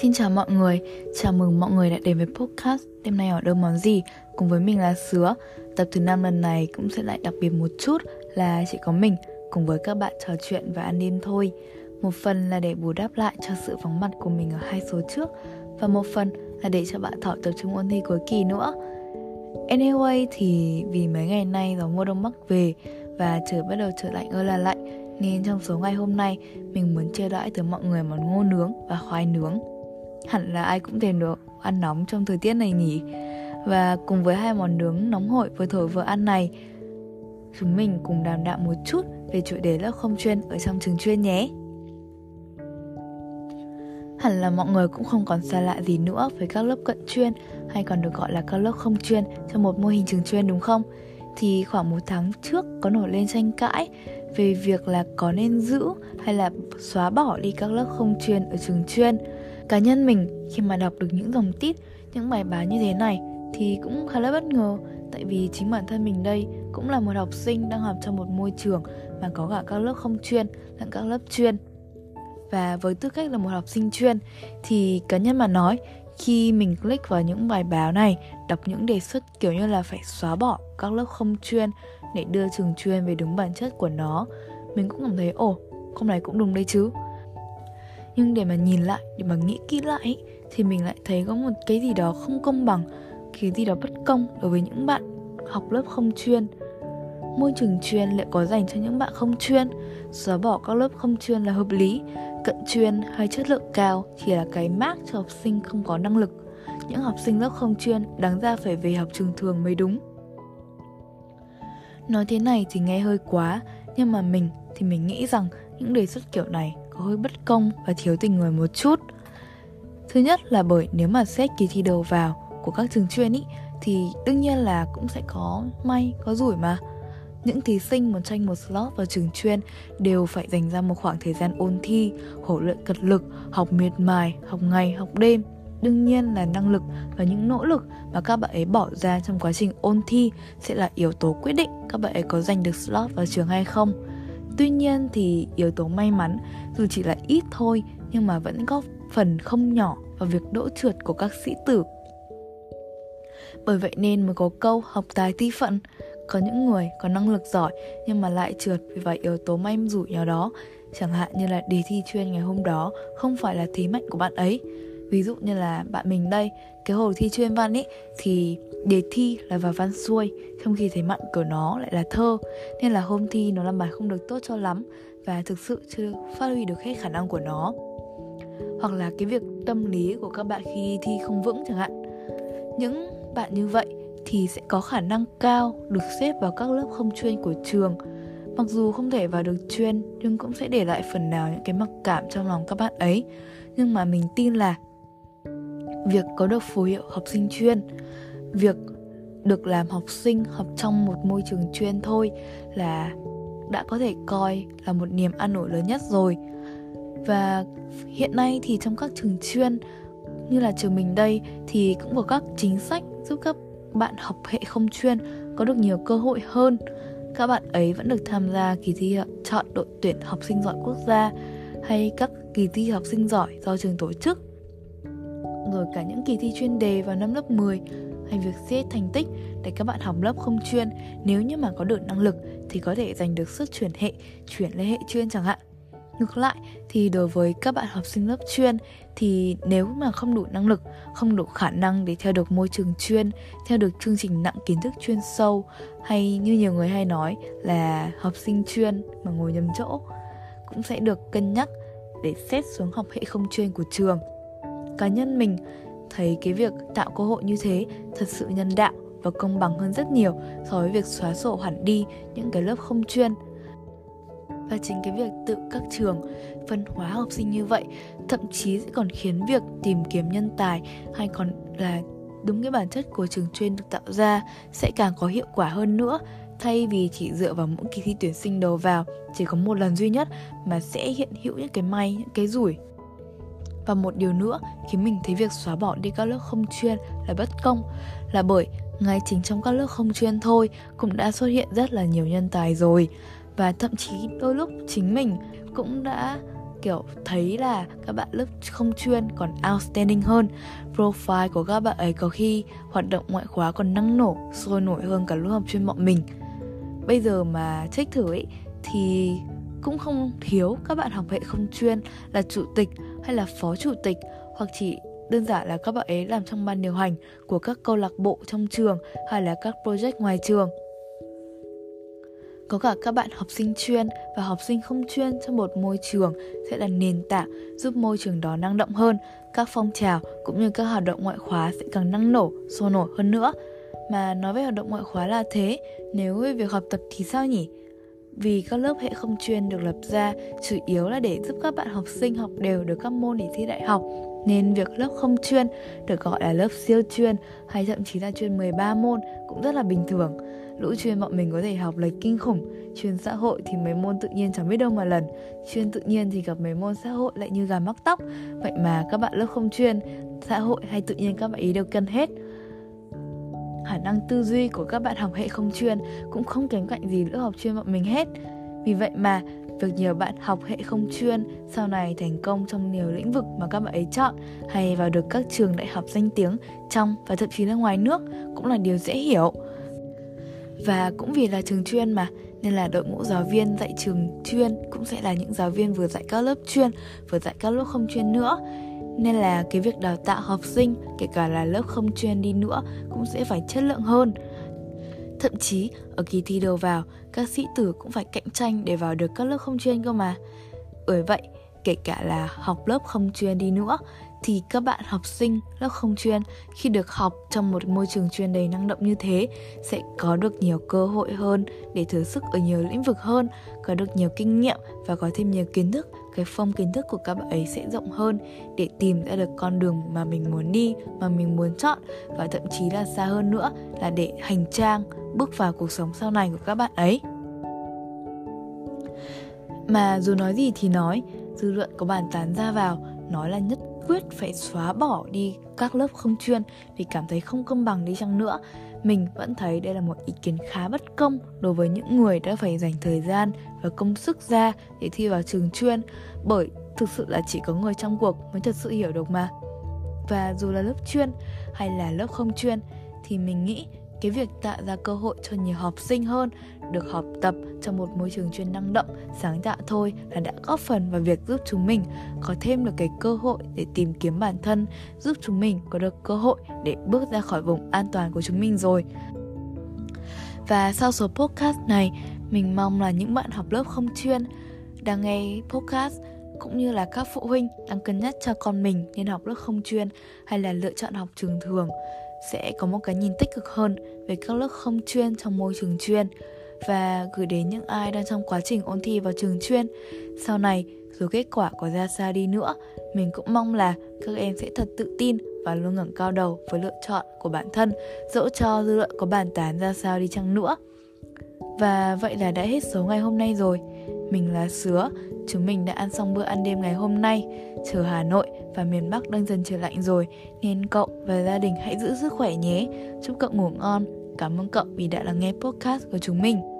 Xin chào mọi người, chào mừng mọi người đã đến với podcast Đêm nay ở đâu món gì Cùng với mình là Sứa. Tập thứ 5 lần này cũng sẽ lại đặc biệt một chút là chỉ có mình Cùng với các bạn trò chuyện và ăn đêm thôi. Một phần là để bù đắp lại cho sự vắng mặt của mình ở hai số trước Và một phần là để cho bạn thọ tập trung ôn thi cuối kỳ nữa. Anyway thì vì mấy ngày nay gió mùa đông bắc về Và trời bắt đầu trở lạnh ơi là lạnh nên trong số ngày hôm nay mình muốn chia đãi tới mọi người món ngô nướng và khoai nướng hẳn là ai cũng thèm được ăn nóng trong thời tiết này nhỉ? Và cùng với hai món nướng nóng hổi vừa thổi vừa ăn này, chúng mình cùng đàm đạo một chút về chủ đề lớp không chuyên ở trong trường chuyên nhé. Hẳn là mọi người cũng không còn xa lạ gì nữa với các lớp cận chuyên hay còn được gọi là các lớp không chuyên trong một mô hình trường chuyên đúng không? Thì khoảng một tháng trước có nổi lên tranh cãi về việc là có nên giữ hay là xóa bỏ đi các lớp không chuyên ở trường chuyên cá nhân mình khi mà đọc được những dòng tít, những bài báo như thế này thì cũng khá là bất ngờ. Tại vì chính bản thân mình đây cũng là một học sinh đang học trong một môi trường mà có cả các lớp không chuyên lẫn các lớp chuyên. Và với tư cách là một học sinh chuyên thì cá nhân mà nói, khi mình click vào những bài báo này, đọc những đề xuất kiểu như là phải xóa bỏ các lớp không chuyên để đưa trường chuyên về đúng bản chất của nó, mình cũng cảm thấy, ồ không này cũng đúng đấy chứ nhưng để mà nhìn lại, để mà nghĩ kỹ lại thì mình lại thấy có một cái gì đó không công bằng, cái gì đó bất công đối với những bạn học lớp không chuyên. Môi trường chuyên lại có dành cho những bạn không chuyên. Xóa bỏ các lớp không chuyên là hợp lý, cận chuyên hay chất lượng cao chỉ là cái mác cho học sinh không có năng lực. Những học sinh lớp không chuyên đáng ra phải về học trường thường mới đúng. Nói thế này thì nghe hơi quá, nhưng mà mình thì mình nghĩ rằng những đề xuất kiểu này có hơi bất công và thiếu tình người một chút thứ nhất là bởi nếu mà xét kỳ thi đầu vào của các trường chuyên ý thì đương nhiên là cũng sẽ có may có rủi mà những thí sinh muốn tranh một slot vào trường chuyên đều phải dành ra một khoảng thời gian ôn thi, khổ luyện cật lực, học miệt mài, học ngày, học đêm. Đương nhiên là năng lực và những nỗ lực mà các bạn ấy bỏ ra trong quá trình ôn thi sẽ là yếu tố quyết định các bạn ấy có giành được slot vào trường hay không. Tuy nhiên thì yếu tố may mắn dù chỉ là ít thôi nhưng mà vẫn góp phần không nhỏ vào việc đỗ trượt của các sĩ tử. Bởi vậy nên mới có câu học tài thi phận, có những người có năng lực giỏi nhưng mà lại trượt vì vài yếu tố may rủi nào đó, chẳng hạn như là đề thi chuyên ngày hôm đó không phải là thế mạnh của bạn ấy. Ví dụ như là bạn mình đây, cái hồi thi chuyên văn ấy thì đề thi là vào văn xuôi, trong khi thế mạnh của nó lại là thơ, nên là hôm thi nó làm bài không được tốt cho lắm và thực sự chưa phát huy được hết khả năng của nó. Hoặc là cái việc tâm lý của các bạn khi thi không vững chẳng hạn. Những bạn như vậy thì sẽ có khả năng cao được xếp vào các lớp không chuyên của trường mặc dù không thể vào được chuyên nhưng cũng sẽ để lại phần nào những cái mặc cảm trong lòng các bạn ấy nhưng mà mình tin là việc có được phù hiệu học sinh chuyên, việc được làm học sinh học trong một môi trường chuyên thôi là đã có thể coi là một niềm an ủi lớn nhất rồi. Và hiện nay thì trong các trường chuyên, như là trường mình đây, thì cũng có các chính sách giúp các bạn học hệ không chuyên có được nhiều cơ hội hơn. Các bạn ấy vẫn được tham gia kỳ thi chọn đội tuyển học sinh giỏi quốc gia hay các kỳ thi học sinh giỏi do trường tổ chức rồi cả những kỳ thi chuyên đề vào năm lớp 10 hay việc xét thành tích để các bạn học lớp không chuyên nếu như mà có đủ năng lực thì có thể giành được suất chuyển hệ chuyển lên hệ chuyên chẳng hạn Ngược lại thì đối với các bạn học sinh lớp chuyên thì nếu mà không đủ năng lực, không đủ khả năng để theo được môi trường chuyên, theo được chương trình nặng kiến thức chuyên sâu hay như nhiều người hay nói là học sinh chuyên mà ngồi nhầm chỗ cũng sẽ được cân nhắc để xét xuống học hệ không chuyên của trường. Cá nhân mình. Thấy cái việc tạo cơ hội như thế thật sự nhân đạo và công bằng hơn rất nhiều so với việc xóa sổ hẳn đi những cái lớp không chuyên. Và chính cái việc tự các trường phân hóa học sinh như vậy thậm chí sẽ còn khiến việc tìm kiếm nhân tài hay còn là đúng cái bản chất của trường chuyên được tạo ra sẽ càng có hiệu quả hơn nữa. Thay vì chỉ dựa vào mỗi kỳ thi tuyển sinh đầu vào, chỉ có một lần duy nhất mà sẽ hiện hữu những cái may, những cái rủi và một điều nữa khiến mình thấy việc xóa bỏ đi các lớp không chuyên là bất công, là bởi ngay chính trong các lớp không chuyên thôi cũng đã xuất hiện rất là nhiều nhân tài rồi. Và thậm chí đôi lúc chính mình cũng đã, kiểu, thấy là các bạn lớp không chuyên còn outstanding hơn. Profile của các bạn ấy có khi hoạt động ngoại khóa còn năng nổ, sôi nổi hơn cả lớp học chuyên bọn mình. Bây giờ mà trách thử ấy thì cũng không thiếu các bạn học hệ không chuyên là chủ tịch hay là phó chủ tịch, hoặc chỉ đơn giản là các bạn ấy làm trong ban điều hành của các câu lạc bộ trong trường hay là các project ngoài trường. Có cả các bạn học sinh chuyên và học sinh không chuyên trong một môi trường sẽ là nền tảng giúp môi trường đó năng động hơn. Các phong trào cũng như các hoạt động ngoại khóa sẽ càng năng nổ, sôi nổi hơn nữa. Mà nói về hoạt động ngoại khóa là thế, nếu về việc học tập thì sao nhỉ? Vì các lớp hệ không chuyên được lập ra, chủ yếu là để giúp các bạn học sinh học đều được các môn để thi đại học. Nên việc lớp không chuyên được gọi là lớp siêu chuyên, hay thậm chí là chuyên 13 môn cũng rất là bình thường. Lũ chuyên bọn mình có thể học lấy kinh khủng, Chuyên xã hội thì mấy môn tự nhiên chẳng biết đâu mà lần. Chuyên tự nhiên thì gặp mấy môn xã hội lại như gà mắc tóc. Vậy mà các bạn lớp không chuyên, Xã hội hay tự nhiên các bạn ý đều cân hết khả năng tư duy của các bạn học hệ không chuyên cũng không kém cạnh gì lớp học chuyên bọn mình hết. Vì vậy mà, việc nhiều bạn học hệ không chuyên sau này thành công trong nhiều lĩnh vực mà các bạn ấy chọn, hay vào được các trường đại học danh tiếng trong và thậm chí là ngoài nước cũng là điều dễ hiểu. Và cũng vì là trường chuyên mà, nên là đội ngũ giáo viên dạy trường chuyên cũng sẽ là những giáo viên vừa dạy các lớp chuyên, vừa dạy các lớp không chuyên nữa nên là cái việc đào tạo học sinh kể cả là lớp không chuyên đi nữa cũng sẽ phải chất lượng hơn. Thậm chí ở kỳ thi đầu vào các sĩ tử cũng phải cạnh tranh để vào được các lớp không chuyên cơ mà. Bởi vậy kể cả là học lớp không chuyên đi nữa thì các bạn học sinh lớp không chuyên khi được học trong một môi trường chuyên đầy năng động như thế sẽ có được nhiều cơ hội hơn để thử sức ở nhiều lĩnh vực hơn, có được nhiều kinh nghiệm và có thêm nhiều kiến thức cái phong kiến thức của các bạn ấy sẽ rộng hơn để tìm ra được con đường mà mình muốn đi, mà mình muốn chọn và thậm chí là xa hơn nữa là để hành trang bước vào cuộc sống sau này của các bạn ấy. Mà dù nói gì thì nói, dư luận có bàn tán ra vào, nói là nhất quyết phải xóa bỏ đi các lớp không chuyên vì cảm thấy không công bằng đi chăng nữa. Mình vẫn thấy đây là một ý kiến khá bất công đối với những người đã phải dành thời gian và công sức ra để thi vào trường chuyên, bởi thực sự là chỉ có người trong cuộc mới thật sự hiểu được mà. Và dù là lớp chuyên hay là lớp không chuyên thì mình nghĩ cái việc tạo ra cơ hội cho nhiều học sinh hơn, được học tập trong một môi trường chuyên năng động, sáng tạo thôi là đã góp phần vào việc giúp chúng mình có thêm được cái cơ hội để tìm kiếm bản thân, giúp chúng mình có được cơ hội để bước ra khỏi vùng an toàn của chúng mình rồi. Và sau số podcast này, mình mong là những bạn học lớp không chuyên đang nghe podcast cũng như là các phụ huynh đang cân nhắc cho con mình nên học lớp không chuyên hay là lựa chọn học trường thường sẽ có một cái nhìn tích cực hơn về các lớp không chuyên trong môi trường chuyên và gửi đến những ai đang trong quá trình ôn thi vào trường chuyên. Sau này, dù kết quả có ra sao đi nữa, mình cũng mong là các em sẽ thật tự tin và luôn ngẩng cao đầu với lựa chọn của bản thân, dẫu cho dư luận có bàn tán ra sao đi chăng nữa. Và vậy là đã hết số ngày hôm nay rồi. Mình là Sứa, chúng mình đã ăn xong bữa ăn đêm ngày hôm nay. Chờ Hà Nội và miền Bắc đang dần trở lạnh rồi, nên cậu và gia đình hãy giữ sức khỏe nhé. Chúc cậu ngủ ngon. Cảm ơn cậu vì đã lắng nghe podcast của chúng mình.